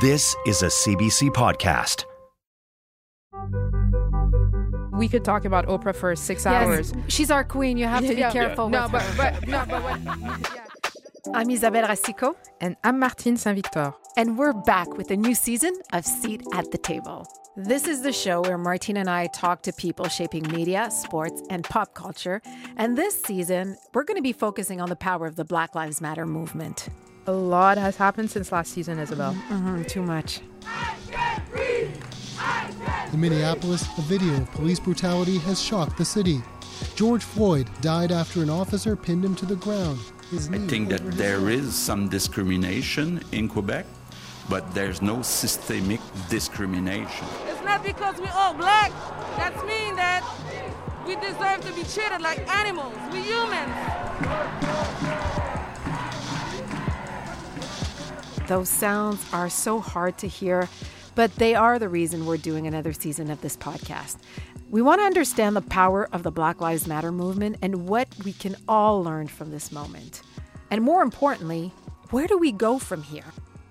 This is a CBC podcast. We could talk about Oprah for six hours. She's our queen. You have to be Yeah. careful No, with but, her. but, no, but what, I'm Isabelle Racicot, and I'm Martine St-Victor. and we're back with a new season of Seat at the Table. This is the show where Martine and I talk to people shaping media, sports, and pop culture. And this season, we're going to be focusing on the power of the Black Lives Matter movement. A lot has happened since last season, Isabelle. Mm, too much. In Minneapolis, a video of police brutality has shocked the city. George Floyd died after an officer pinned him to the ground. His I think that over his there heart. is some discrimination in Quebec, but there's no systemic discrimination. It's not because we're all black. That's mean that we deserve to be treated like animals. We're humans. Those sounds are so hard to hear, but they are the reason we're doing another season of this podcast. We want to understand the power of the Black Lives Matter movement and what we can all learn from this moment. And more importantly, where do we go from here?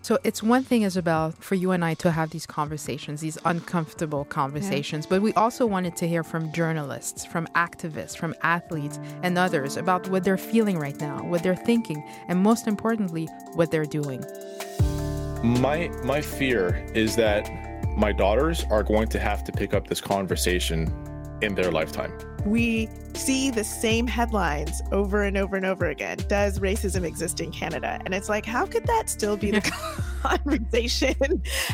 So it's one thing, Isabelle, for you and I to have these conversations, these uncomfortable conversations, but we also wanted to hear from journalists, from activists, from athletes, and others about what they're feeling right now, what they're thinking, and most importantly, what they're doing. My my fear is that my daughters are going to have to pick up this conversation in their lifetime. we see the same headlines over and over and over again. Does racism exist in Canada? And it's like, how could that still be the conversation?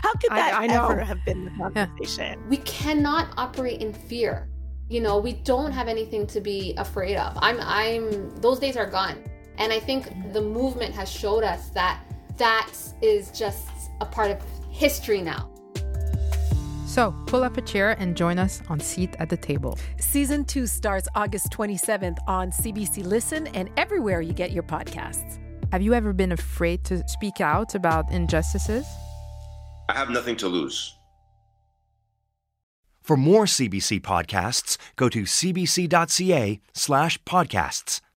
How could I- that I know. ever have been the conversation? we cannot operate in fear you know we don't have anything to be afraid of i'm i'm those days are gone and i think the movement has showed us that that is just a part of history now So pull up a chair and join us on Seat at the Table. Season 2 starts August 27th on CBC Listen and everywhere you get your podcasts. Have you ever been afraid to speak out about injustices? I have nothing to lose. For more CBC podcasts, go to cbc.ca slash podcasts.